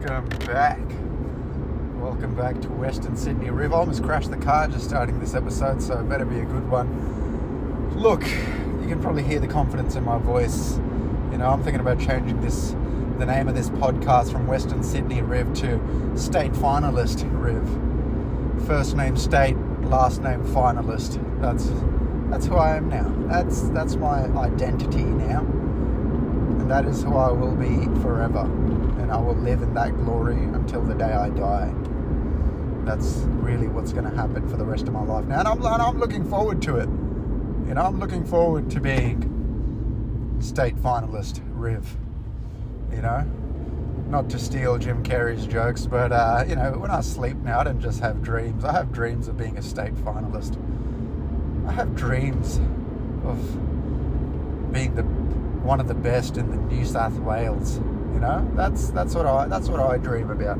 Welcome back. Welcome back to Western Sydney River. I almost crashed the car just starting this episode, so it better be a good one. Look, you can probably hear the confidence in my voice. You know, I'm thinking about changing this, the name of this podcast from Western Sydney Riv to State Finalist Riv. First name State, last name Finalist. That's that's who I am now. That's that's my identity now, and that is who I will be forever and I will live in that glory until the day I die. That's really what's going to happen for the rest of my life now, and I'm, and I'm looking forward to it. You know, I'm looking forward to being state finalist Riv. You know, not to steal Jim Carrey's jokes, but uh, you know, when I sleep now, I don't just have dreams. I have dreams of being a state finalist. I have dreams of being the one of the best in the New South Wales you know, that's that's what I that's what I dream about.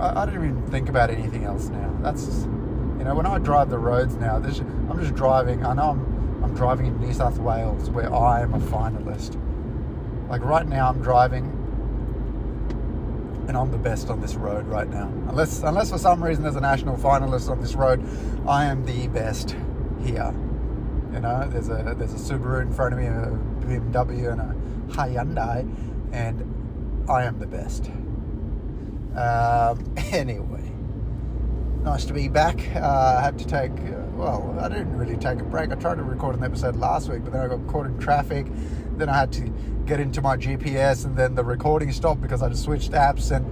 I, I don't even think about anything else now. That's you know, when I drive the roads now, I'm just driving. I know I'm I'm driving in New South Wales where I am a finalist. Like right now, I'm driving, and I'm the best on this road right now. Unless unless for some reason there's a national finalist on this road, I am the best here. You know, there's a there's a Subaru in front of me, a BMW, and a Hyundai, and I am the best. Um, anyway, nice to be back. Uh, I had to take, uh, well, I didn't really take a break. I tried to record an episode last week, but then I got caught in traffic. Then I had to get into my GPS, and then the recording stopped because I just switched apps. And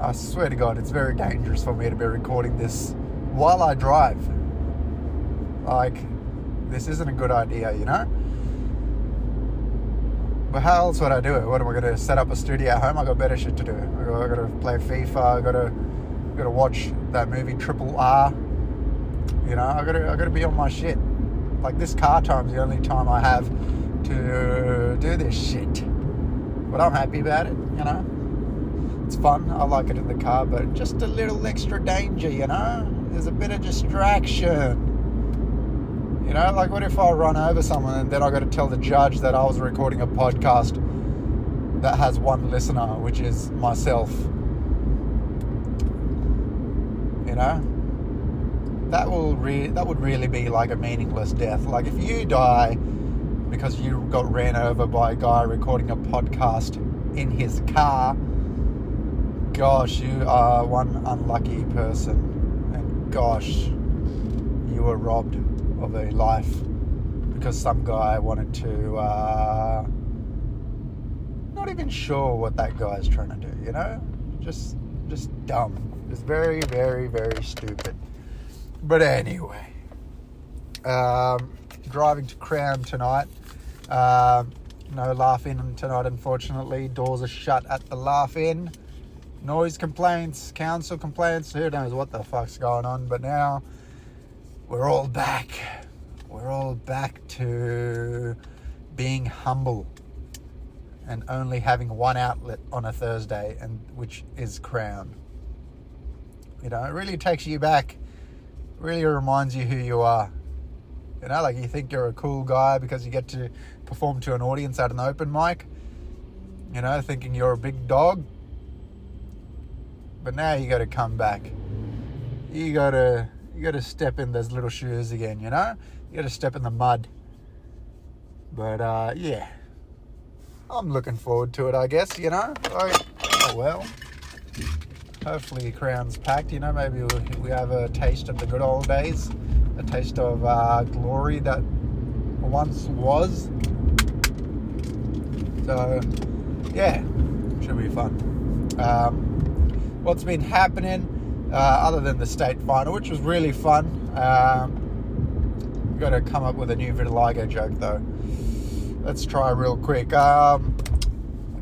I swear to God, it's very dangerous for me to be recording this while I drive. Like, this isn't a good idea, you know? But how else would I do it? What am I going to set up a studio at home? I got better shit to do. I got, got to play FIFA. I got to got to watch that movie Triple R. You know, I got to I got to be on my shit. Like this car time's the only time I have to do this shit. But I'm happy about it. You know, it's fun. I like it in the car, but just a little extra danger. You know, there's a bit of distraction. You know, like what if I run over someone and then I got to tell the judge that I was recording a podcast that has one listener, which is myself. You know, that will re- that would really be like a meaningless death. Like if you die because you got ran over by a guy recording a podcast in his car, gosh, you are one unlucky person, and gosh, you were robbed of a life because some guy wanted to. Uh, not even sure what that guy's trying to do. You know, just just dumb. Just very, very, very stupid. But anyway, um, driving to Crown tonight. Um, no laugh in tonight, unfortunately. Doors are shut at the laugh in. Noise complaints, council complaints. Who knows what the fuck's going on? But now we're all back. We're all back to being humble and only having one outlet on a Thursday, and which is Crown. You know, it really takes you back. Really reminds you who you are. You know, like you think you're a cool guy because you get to perform to an audience at an open mic. You know, thinking you're a big dog. But now you got to come back. You got to you got to step in those little shoes again, you know? You got to step in the mud. But uh, yeah, I'm looking forward to it, I guess, you know? Oh well. Hopefully, Crown's packed, you know? Maybe we have a taste of the good old days, a taste of uh, glory that once was. So, yeah, should be fun. Um, what's been happening? Uh, other than the state final, which was really fun. Um, got to come up with a new vitiligo joke though. Let's try real quick. Um,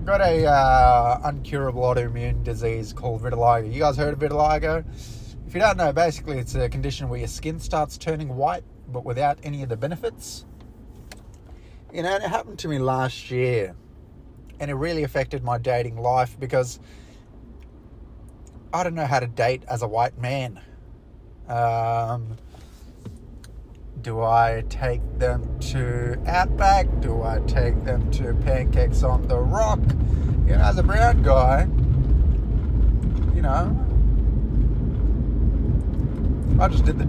got a uh, uncurable autoimmune disease called vitiligo. You guys heard of vitiligo? If you don't know, basically it's a condition where your skin starts turning white, but without any of the benefits. You know, it happened to me last year, and it really affected my dating life because I don't know how to date as a white man. Um, do I take them to Outback? Do I take them to Pancakes on the Rock? you know, as a brown guy, you know, I just did the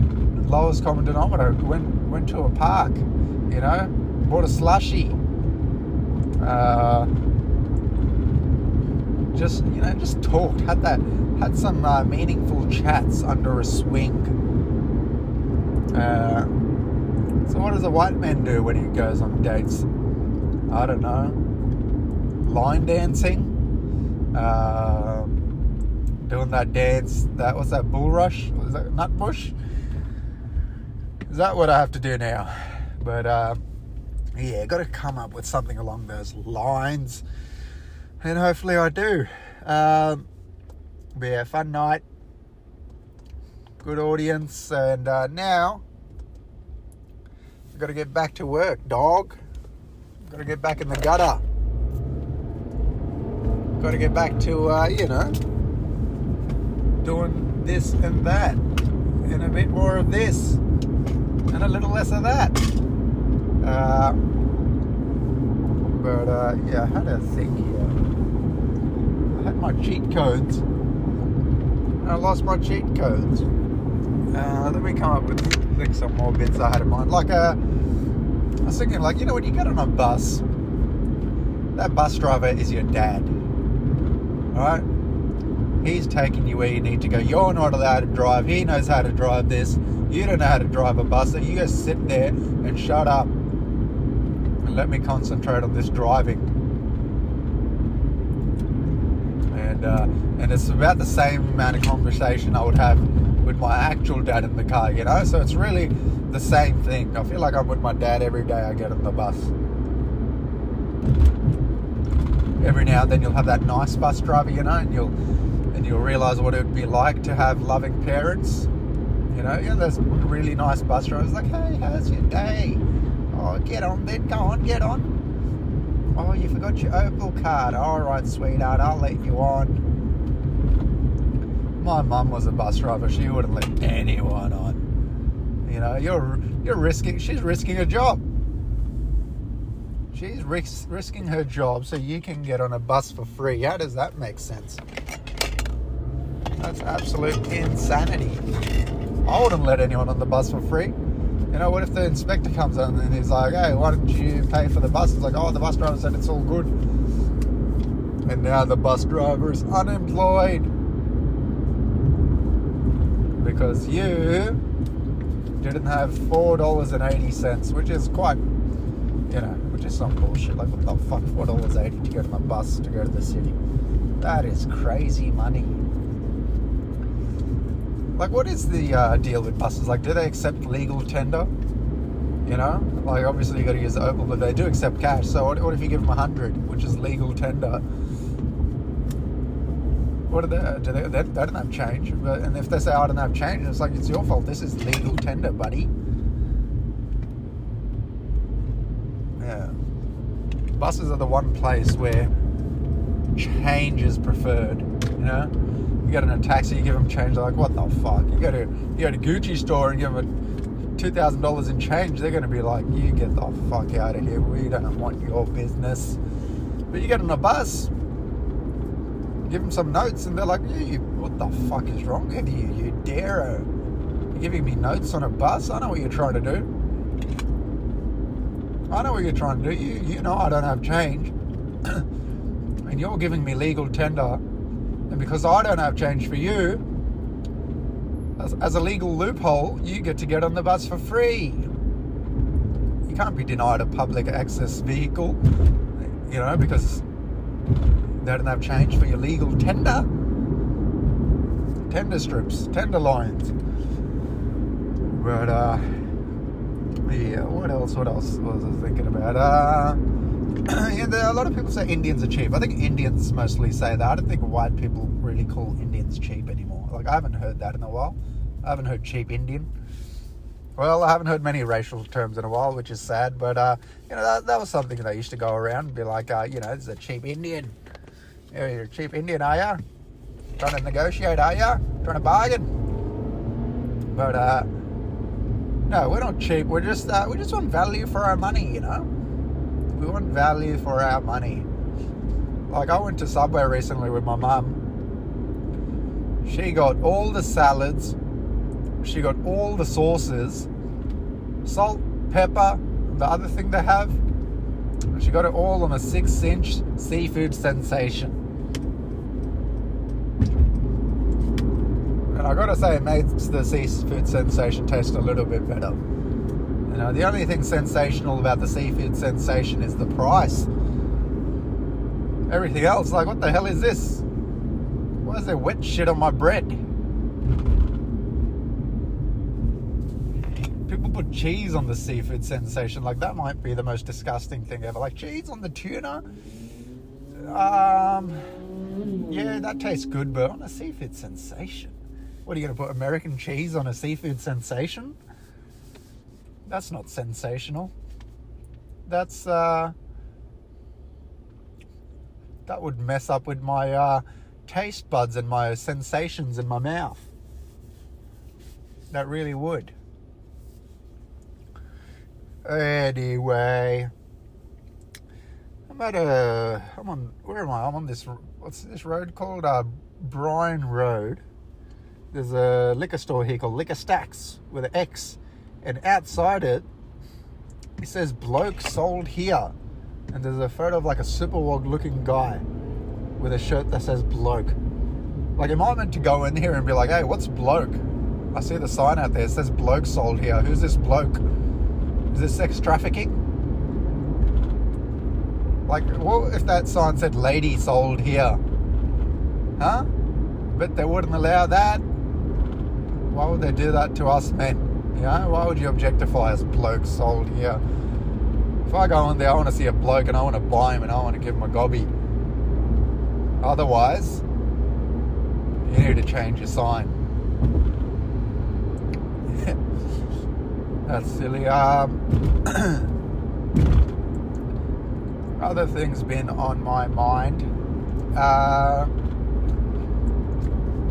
lowest common denominator. Went went to a park, you know, bought a slushy. Uh, just you know, just talked, had that, had some uh, meaningful chats under a swing. Uh, so what does a white man do when he goes on dates? I don't know. Line dancing. Uh, doing that dance. That was that bull rush. Was that Nutbush? Is that what I have to do now? But uh, yeah, got to come up with something along those lines, and hopefully I do. Um, but yeah, fun night, good audience, and uh, now I've got to get back to work, dog. Got to get back in the gutter. Got to get back to uh, you know doing this and that, and a bit more of this, and a little less of that. Uh, but uh, yeah, I had a think here. I had my cheat codes. I lost my cheat codes. Uh, let me come up with think some more bits I had in mind. Like uh, I was thinking, like you know, when you get on a bus, that bus driver is your dad. All right He's taking you where you need to go. You're not allowed to drive. He knows how to drive this. You don't know how to drive a bus. So you just sit there and shut up and let me concentrate on this driving. And uh, and it's about the same amount of conversation I would have with my actual dad in the car, you know. So it's really the same thing. I feel like I'm with my dad every day I get on the bus. Every now and then you'll have that nice bus driver, you know, and you'll and you'll realize what it would be like to have loving parents. You know, yeah, there's really nice bus drivers like, hey, how's your day? Oh, get on then, go on, get on. Oh, you forgot your Opal card. All right, sweetheart, I'll let you on. My mum was a bus driver. She wouldn't let anyone on. You know, you're you're risking. She's risking a job. She's ris- risking her job so you can get on a bus for free. How does that make sense? That's absolute insanity. I wouldn't let anyone on the bus for free. You know, what if the inspector comes in and he's like, hey, why don't you pay for the bus? It's like, oh, the bus driver said it's all good. And now the bus driver is unemployed because you didn't have $4.80, which is quite, you know, which is some bullshit. Like, what the fuck, $4.80 to go to my bus to go to the city? That is crazy money. Like, what is the uh, deal with buses? Like, do they accept legal tender? You know, like obviously you got to use Opal, but they do accept cash. So what, what if you give them a hundred, which is legal tender? What do they do? They, they, they don't have change, but, and if they say I don't have change, it's like it's your fault. This is legal tender, buddy. Yeah, buses are the one place where change is preferred. You know you get in a taxi, you give them change, they're like, what the fuck? You go to you go to Gucci store and give them two thousand dollars in change, they're gonna be like, you get the fuck out of here. We don't want your business. But you get on a bus, give them some notes, and they're like, yeah, what the fuck is wrong with you? You dare? You're giving me notes on a bus? I know what you're trying to do. I know what you're trying to do. You you know I don't have change. and you're giving me legal tender because I don't have change for you, as, as a legal loophole, you get to get on the bus for free. You can't be denied a public access vehicle, you know, because they don't have change for your legal tender. Tender strips, tender lines. But, uh, yeah, what else? What else was I thinking about? Uh, yeah, a lot of people say Indians are cheap. I think Indians mostly say that. I don't think white people really call Indians cheap anymore. Like, I haven't heard that in a while. I haven't heard cheap Indian. Well, I haven't heard many racial terms in a while, which is sad. But, uh, you know, that, that was something that used to go around and be like, uh, you know, this is a cheap Indian. You're a cheap Indian, are ya? Trying to negotiate, are ya? Trying to bargain? But, uh, no, we're not cheap. We're just, uh, we just want value for our money, you know? We want value for our money. Like I went to Subway recently with my mum. She got all the salads. She got all the sauces, salt, pepper, the other thing they have. She got it all on a six-inch seafood sensation. And I gotta say, it makes the seafood sensation taste a little bit better. You know, the only thing sensational about the seafood sensation is the price. Everything else, like, what the hell is this? Why is there wet shit on my bread? People put cheese on the seafood sensation, like that might be the most disgusting thing ever. Like cheese on the tuna. Um, yeah, that tastes good, but on a seafood sensation. What are you going to put American cheese on a seafood sensation? That's not sensational. That's uh, that would mess up with my uh, taste buds and my sensations in my mouth. That really would. Anyway, I'm at a. I'm on. Where am I? I'm on this. What's this road called? Uh, Bryan Road there's a liquor store here called Liquor Stax with an X, and outside it, it says "bloke sold here," and there's a photo of like a super wog looking guy with a shirt that says "bloke." Like, am I meant to go in here and be like, "Hey, what's bloke?" I see the sign out there. It says "bloke sold here." Who's this bloke? Is this sex trafficking? Like, what if that sign said "lady sold here"? Huh? But they wouldn't allow that. Why would they do that to us men? You know, why would you objectify us blokes sold here? If I go in there, I want to see a bloke and I want to buy him and I want to give him a gobby. Otherwise, you need to change your sign. That's silly. Um, other things been on my mind. Uh,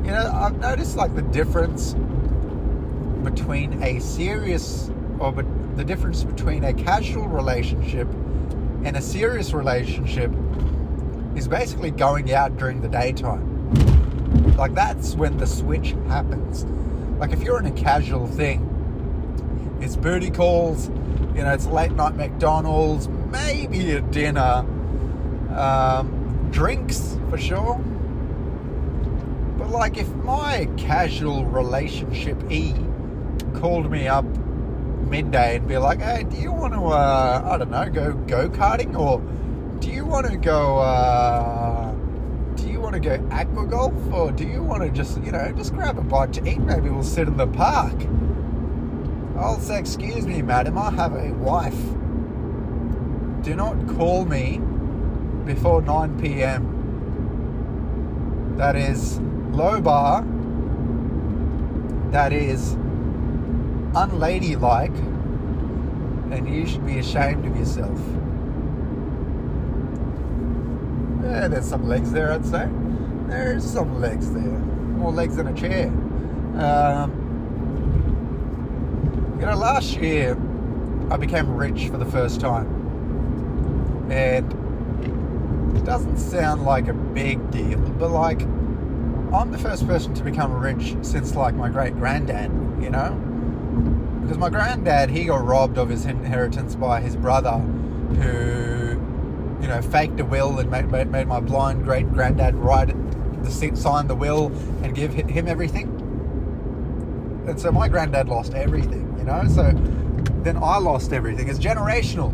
you know, I've noticed like the difference between a serious or but the difference between a casual relationship and a serious relationship is basically going out during the daytime. Like that's when the switch happens. Like if you're in a casual thing, it's booty calls, you know, it's late night McDonald's, maybe a dinner, um, drinks for sure. But like if my casual relationship E called me up midday and be like, hey, do you want to, uh, I don't know, go go karting or do you want to go, uh, do you want to go aqua golf or do you want to just, you know, just grab a bite to eat? Maybe we'll sit in the park. I'll say, excuse me, madam, I have a wife. Do not call me before 9 p.m. That is low bar. That is unladylike, and you should be ashamed of yourself. Yeah, there's some legs there, I'd say. There's some legs there. More legs than a chair. Um, you know, last year I became rich for the first time. And it doesn't sound like a big deal, but like, I'm the first person to become rich since like my great granddad, you know? Because my granddad he got robbed of his inheritance by his brother who you know faked a will and made, made, my blind great granddad write the sign the will and give him everything. And so my granddad lost everything you know so then i lost everything. It's generational.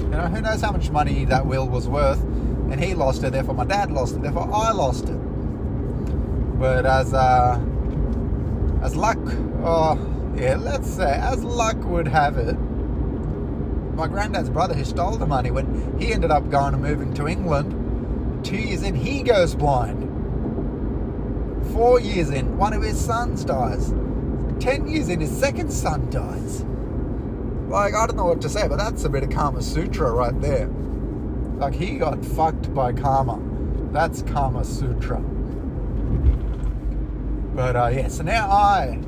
You know who knows how much money that will was worth and he lost it therefore my dad lost it therefore i lost it. But as uh as luck oh yeah, let's say, as luck would have it, my granddad's brother who stole the money, when he ended up going and moving to England, two years in, he goes blind. Four years in, one of his sons dies. Ten years in, his second son dies. Like, I don't know what to say, but that's a bit of Karma Sutra right there. Like, he got fucked by karma. That's Karma Sutra. But, uh, yeah, so now I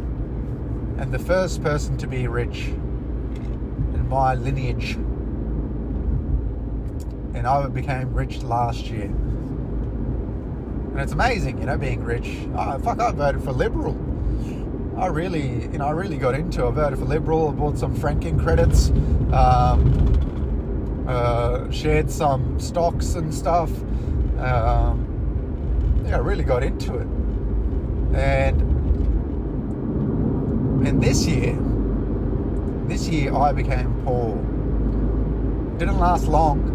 and the first person to be rich in my lineage. And I became rich last year. And it's amazing, you know, being rich. Oh, fuck, I voted for Liberal. I really, you know, I really got into. it. I voted for Liberal. I bought some franking credits, um, uh, shared some stocks and stuff. Um, yeah, I really got into it. And and this year, this year I became poor. Didn't last long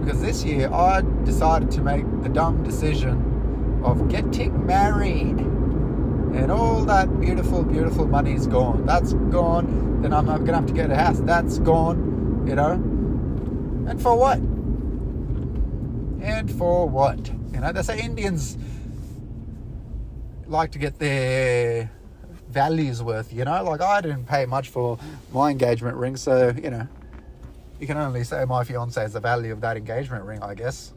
because this year I decided to make the dumb decision of getting married and all that beautiful, beautiful money is gone. That's gone. Then I'm gonna have to get a house. That's gone. You know. And for what? And for what? You know, they say Indians like to get their values worth. You know, like I didn't pay much for my engagement ring, so you know, you can only say my fiance is the value of that engagement ring, I guess.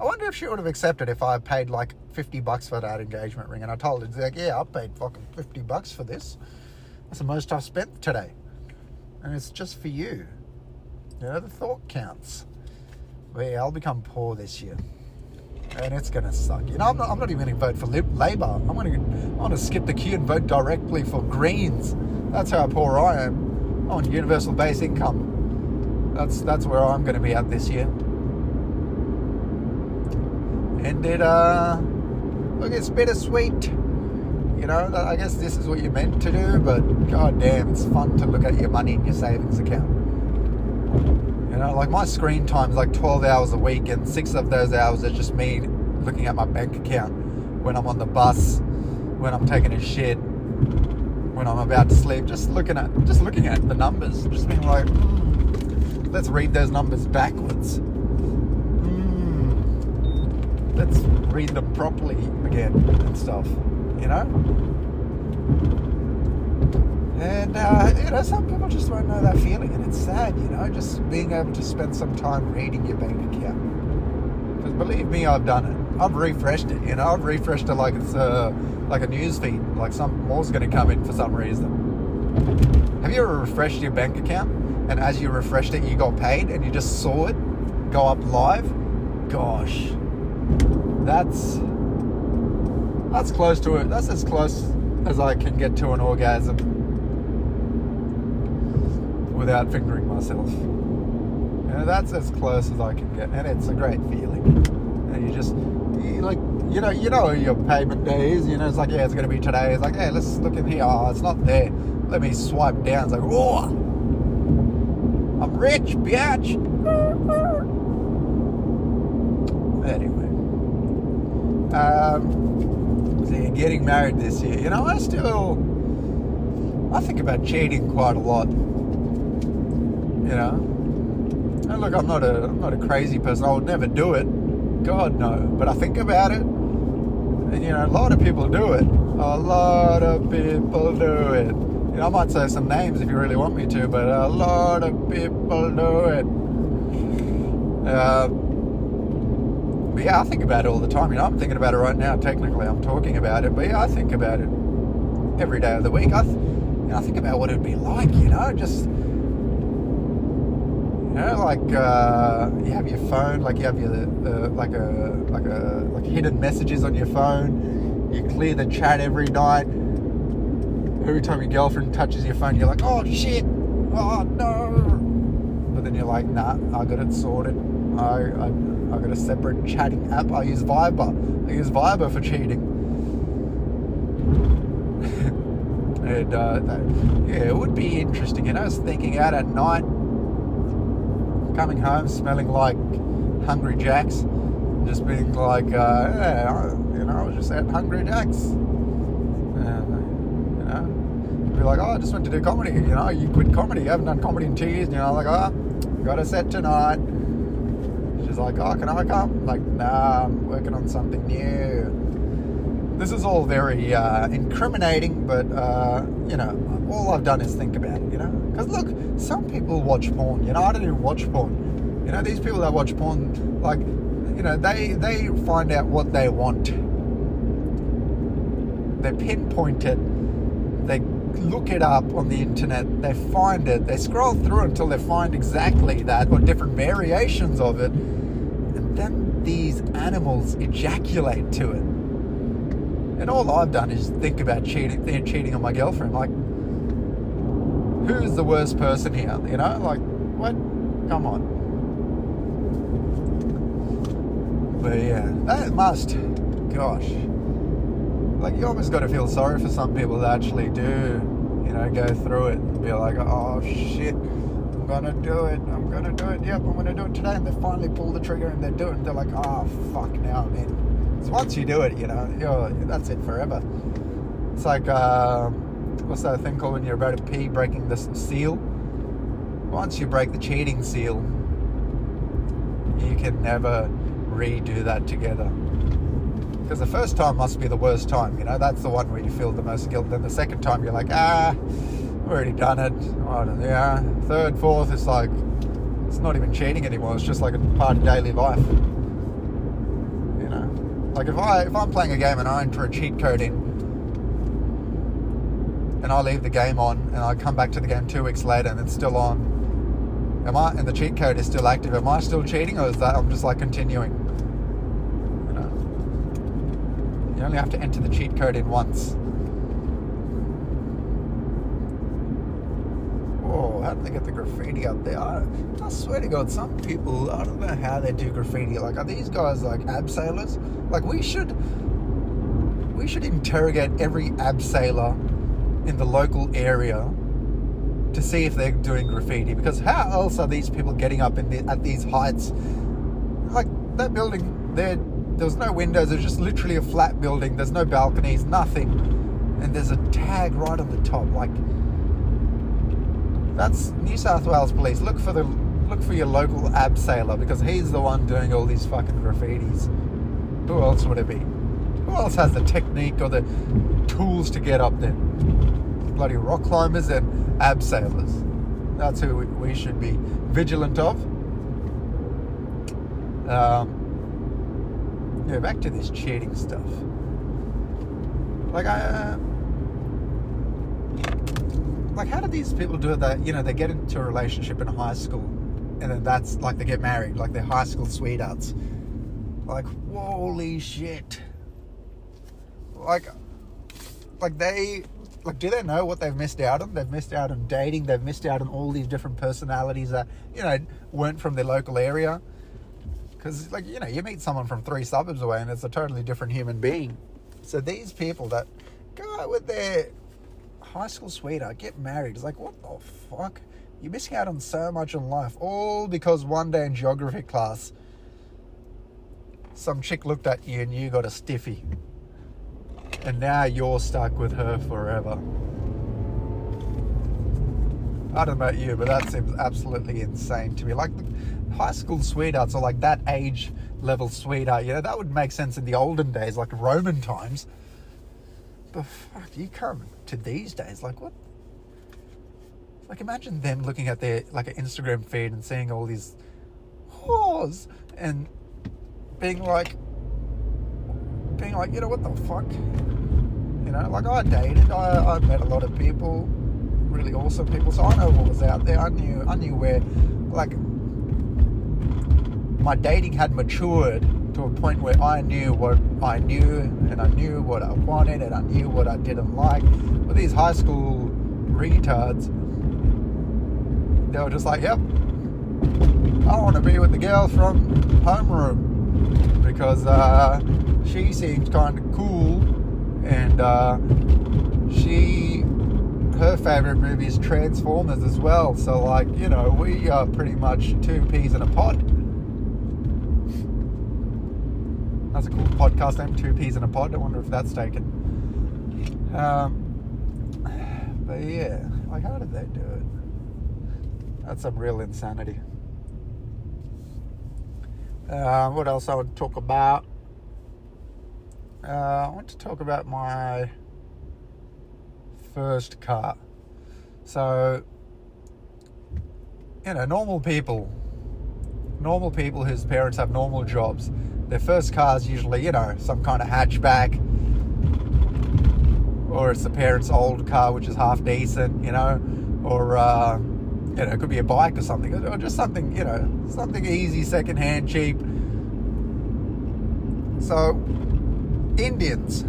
I wonder if she would have accepted if I paid like 50 bucks for that engagement ring. And I told her, like, yeah, I paid fucking 50 bucks for this. That's the most I've spent today. And it's just for you. You know, the thought counts. But yeah, I'll become poor this year. And it's going to suck. You know, I'm not, I'm not even going to vote for Labour. I'm going to to skip the queue and vote directly for Greens. That's how poor I am. on universal base income. That's that's where I'm going to be at this year and it uh look it's bittersweet you know i guess this is what you're meant to do but god damn it's fun to look at your money in your savings account you know like my screen time is like 12 hours a week and six of those hours are just me looking at my bank account when i'm on the bus when i'm taking a shit when i'm about to sleep just looking at just looking at the numbers just being like mm, let's read those numbers backwards let's read them properly again and stuff, you know? And, uh, you know, some people just won't know that feeling, and it's sad, you know, just being able to spend some time reading your bank account. Because believe me, I've done it. I've refreshed it, you know, I've refreshed it like it's uh, like a news feed, like some more's going to come in for some reason. Have you ever refreshed your bank account, and as you refreshed it, you got paid, and you just saw it go up live? Gosh, that's that's close to it. That's as close as I can get to an orgasm without fingering myself. That's as close as I can get, and it's a great feeling. And you just you like you know you know your payment days. You know it's like yeah it's gonna be today. It's like hey let's look in here. Oh it's not there. Let me swipe down. It's like oh I'm rich, bitch. Anyway. Um, so getting married this year. You know, I still I think about cheating quite a lot. You know, and look, I'm not a I'm not a crazy person. I would never do it. God no. But I think about it, and you know, a lot of people do it. A lot of people do it. You know, I might say some names if you really want me to, but a lot of people do it. Uh, but yeah, I think about it all the time. You know, I'm thinking about it right now. Technically, I'm talking about it, but yeah, I think about it every day of the week. I, th- you know, I think about what it'd be like. You know, just you know, like uh, you have your phone, like you have your uh, like a like a like hidden messages on your phone. You clear the chat every night. Every time your girlfriend touches your phone, you're like, oh shit, oh no. But then you're like, nah, I got it sorted. I, I I got a separate chatting app. I use Viber. I use Viber for cheating. and uh, that, yeah, it would be interesting. And I was thinking out at night, coming home smelling like Hungry Jacks, just being like, uh, yeah, you know, I was just at Hungry Jacks. Uh, you know, be like, oh, I just went to do comedy. You know, you quit comedy. You haven't done comedy in two years. You know, like, oh, got a set tonight She's like, oh, can I come? Like, nah, I'm working on something new. This is all very uh, incriminating, but, uh, you know, all I've done is think about it, you know? Because look, some people watch porn, you know, I don't even watch porn. You know, these people that watch porn, like, you know, they, they find out what they want. They pinpoint it. They look it up on the internet, they find it, they scroll through until they find exactly that or different variations of it, and then these animals ejaculate to it. And all I've done is think about cheating, cheating on my girlfriend. Like, who's the worst person here? You know, like, what? Come on. But yeah, that must, gosh, like you almost got to feel sorry for some people that actually do, you know, go through it and be like, oh shit, I'm gonna do it, I'm gonna do it, yep, I'm gonna do it today, and they finally pull the trigger and they do it, and they're like, oh fuck, now. Because once you do it, you know, you're, that's it forever. It's like, uh, what's that thing called when you're about to pee, breaking the seal? Once you break the cheating seal, you can never redo that together. Because the first time must be the worst time, you know, that's the one where you feel the most guilt. Then the second time you're like, ah, I've already done it. Yeah. Third, fourth, it's like, it's not even cheating anymore. It's just like a part of daily life. Like if I if I'm playing a game and I enter a cheat code in, and I leave the game on, and I come back to the game two weeks later and it's still on, am I? And the cheat code is still active. Am I still cheating, or is that I'm just like continuing? You know, you only have to enter the cheat code in once. Oh, how did they get the graffiti up there? I, I swear to God, some people, I don't know how they do graffiti. Like, are these guys like abseilers? Like, we should, we should interrogate every abseiler in the local area to see if they're doing graffiti. Because how else are these people getting up in the, at these heights? Like that building, there, there was no windows. There's just literally a flat building. There's no balconies, nothing, and there's a tag right on the top. Like that's New South Wales Police. Look for the look for your local abseiler because he's the one doing all these fucking graffitis. Who else would it be? Who else has the technique or the tools to get up there? Bloody rock climbers and abseilers. That's who we should be vigilant of. Um, yeah, back to this cheating stuff. Like I. Uh, like how do these people do it that you know they get into a relationship in high school and then that's like they get married like they're high school sweethearts? Like holy shit. Like like they like do they know what they've missed out on? They've missed out on dating they've missed out on all these different personalities that you know weren't from their local area? Because like you know you meet someone from three suburbs away and it's a totally different human being. So these people that go out with their high school sweetheart, get married. It's like, what the fuck? You're missing out on so much in life, all because one day in geography class, some chick looked at you and you got a stiffy. And now you're stuck with her forever. I don't know about you, but that seems absolutely insane to me. Like high school sweethearts are like that age level sweetheart. You know, that would make sense in the olden days, like Roman times. But fuck, you come to these days, like what? Like imagine them looking at their like an Instagram feed and seeing all these whores and being like, being like, you know what the fuck? You know, like I dated, I, I met a lot of people, really awesome people, so I know what was out there. I knew, I knew where, like, my dating had matured to a point where I knew what I knew and I knew what I wanted and I knew what I didn't like. But these high school retards, they were just like, yep, I want to be with the girl from homeroom because uh, she seems kind of cool and uh, she her favorite movie is Transformers as well. So like, you know, we are pretty much two peas in a pod. That's a cool podcast name, Two Peas in a Pod. I wonder if that's taken. Um, but yeah, like, how did they do it? That's some real insanity. Uh, what else I would talk about? Uh, I want to talk about my first car. So, you know, normal people, normal people whose parents have normal jobs, their first car is usually, you know, some kind of hatchback, or it's the parents' old car, which is half decent, you know, or uh, you know, it could be a bike or something, or just something, you know, something easy, secondhand, cheap. So, Indians.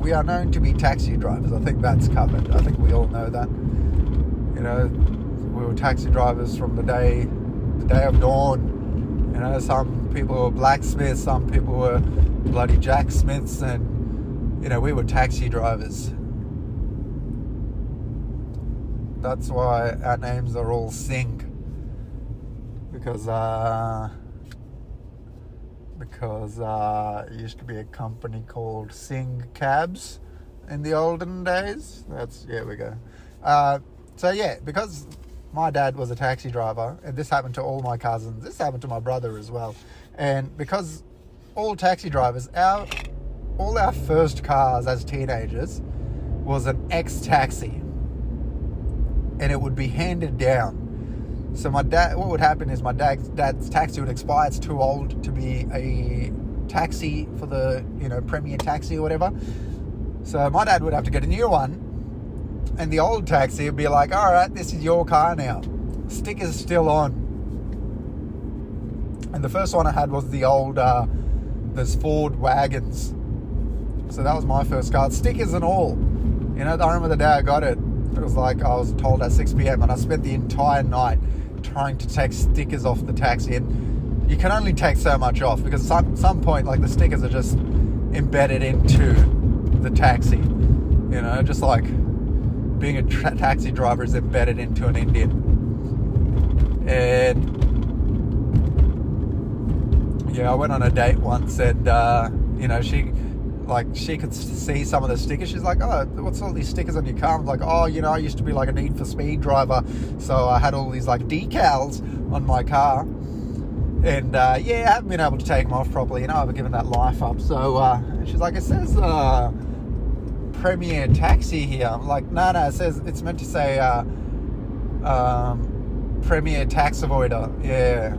We are known to be taxi drivers. I think that's covered. I think we all know that. You know, we were taxi drivers from the day, the day of dawn. You know, some people were blacksmiths, some people were bloody jacksmiths, and you know, we were taxi drivers. That's why our names are all Singh. Because uh, because uh, it used to be a company called Singh Cabs in the olden days. That's yeah, we go. Uh, so yeah, because my dad was a taxi driver, and this happened to all my cousins. This happened to my brother as well, and because all taxi drivers, our all our first cars as teenagers was an X taxi and it would be handed down. So my dad, what would happen is my dad's, dad's taxi would expire. It's too old to be a taxi for the you know premier taxi or whatever. So my dad would have to get a new one, and the old taxi would be like, "All right, this is your car now. Stickers still on." And the first one I had was the old, uh, there's Ford wagons. So that was my first car, stickers and all. You know, I remember the day I got it. It was like I was told at 6 p.m. and I spent the entire night trying to take stickers off the taxi. And you can only take so much off because some some point like the stickers are just embedded into the taxi. You know, just like being a tra- taxi driver is embedded into an Indian. And yeah, I went on a date once, and uh, you know she like she could see some of the stickers. She's like, "Oh, what's all these stickers on your car?" I'm like, "Oh, you know, I used to be like a Need for Speed driver, so I had all these like decals on my car." And uh, yeah, I haven't been able to take them off properly. You know, I've given that life up. So uh, she's like, "It says uh, Premier Taxi here." I'm like, "No, no, it says it's meant to say uh, um, Premier Tax Avoider." Yeah,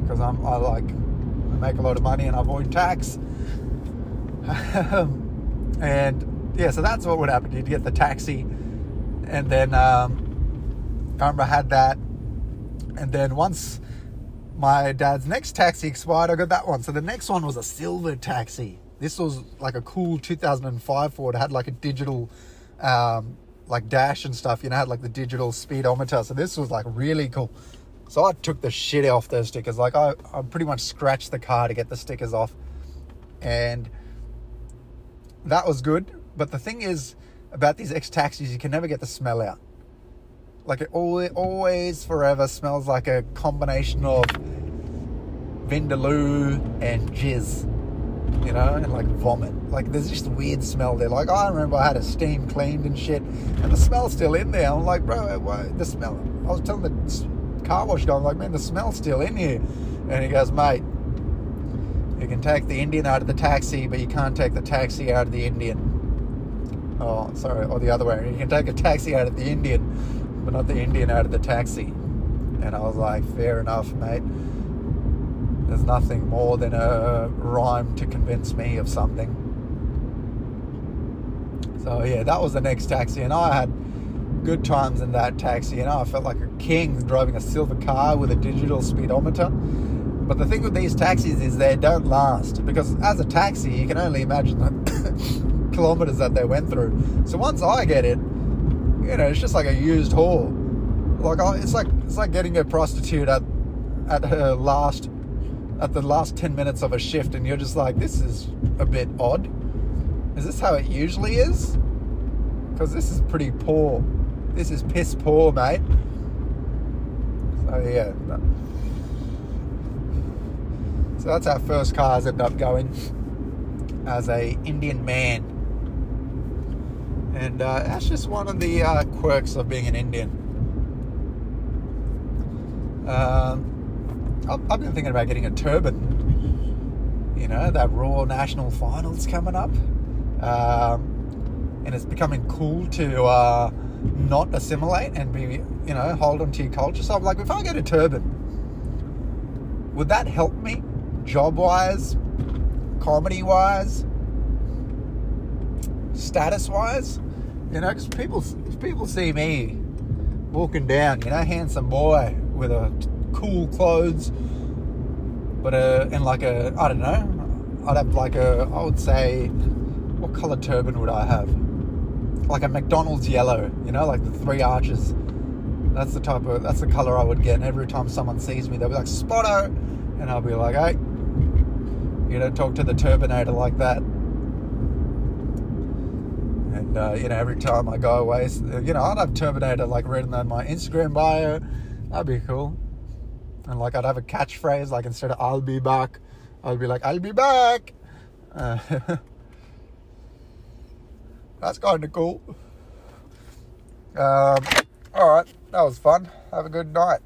because I'm I like I make a lot of money and I avoid tax. and yeah, so that's what would happen. You'd get the taxi, and then um, I remember I had that, and then once my dad's next taxi expired, I got that one. So the next one was a silver taxi. This was like a cool 2005 Ford. It had like a digital, um, like dash and stuff. You know, had like the digital speedometer. So this was like really cool. So I took the shit off those stickers. Like I, I pretty much scratched the car to get the stickers off, and that was good. But the thing is about these X taxis, you can never get the smell out. Like it always, always forever smells like a combination of vindaloo and jizz, you know, and like vomit. Like there's just a weird smell there. Like I remember I had a steam cleaned and shit, and the smell's still in there. I'm like, bro, uh, why, the smell. I was telling the car wash guy, I'm like, man, the smell's still in here. And he goes, mate, you can take the Indian out of the taxi, but you can't take the taxi out of the Indian. Oh, sorry, or the other way. You can take a taxi out of the Indian, but not the Indian out of the taxi. And I was like, fair enough, mate. There's nothing more than a rhyme to convince me of something. So yeah, that was the next taxi, and I had good times in that taxi. Know, I felt like a king driving a silver car with a digital speedometer. But the thing with these taxis is they don't last because as a taxi, you can only imagine the kilometers that they went through. So once I get it, you know, it's just like a used whore. Like I, it's like it's like getting a prostitute at at her last at the last ten minutes of a shift, and you're just like, this is a bit odd. Is this how it usually is? Because this is pretty poor. This is piss poor, mate. So yeah. So that's our first cars ended up going as a Indian man. And uh, that's just one of the uh, quirks of being an Indian. Um, I've been thinking about getting a turban. You know, that Raw National Finals coming up. Um, and it's becoming cool to uh, not assimilate and be, you know, hold on to your culture. So I'm like, if I get a turban, would that help me? job wise, comedy wise, status wise. You know, because people, people see me walking down, you know, handsome boy with a cool clothes, but uh, in like a I don't know, I'd have like a I would say, what color turban would I have? Like a McDonald's yellow, you know, like the three arches. That's the type of that's the color I would get. And every time someone sees me, they'll be like Spotto, and I'll be like, hey, you don't talk to the Turbanator like that. And uh, you know, every time I go away, you know, I'd have Turbanator like written on my Instagram bio. That'd be cool. And like I'd have a catchphrase, like instead of "I'll be back," I'd be like "I'll be back." Uh, that's kind of cool. Um, all right, that was fun. Have a good night.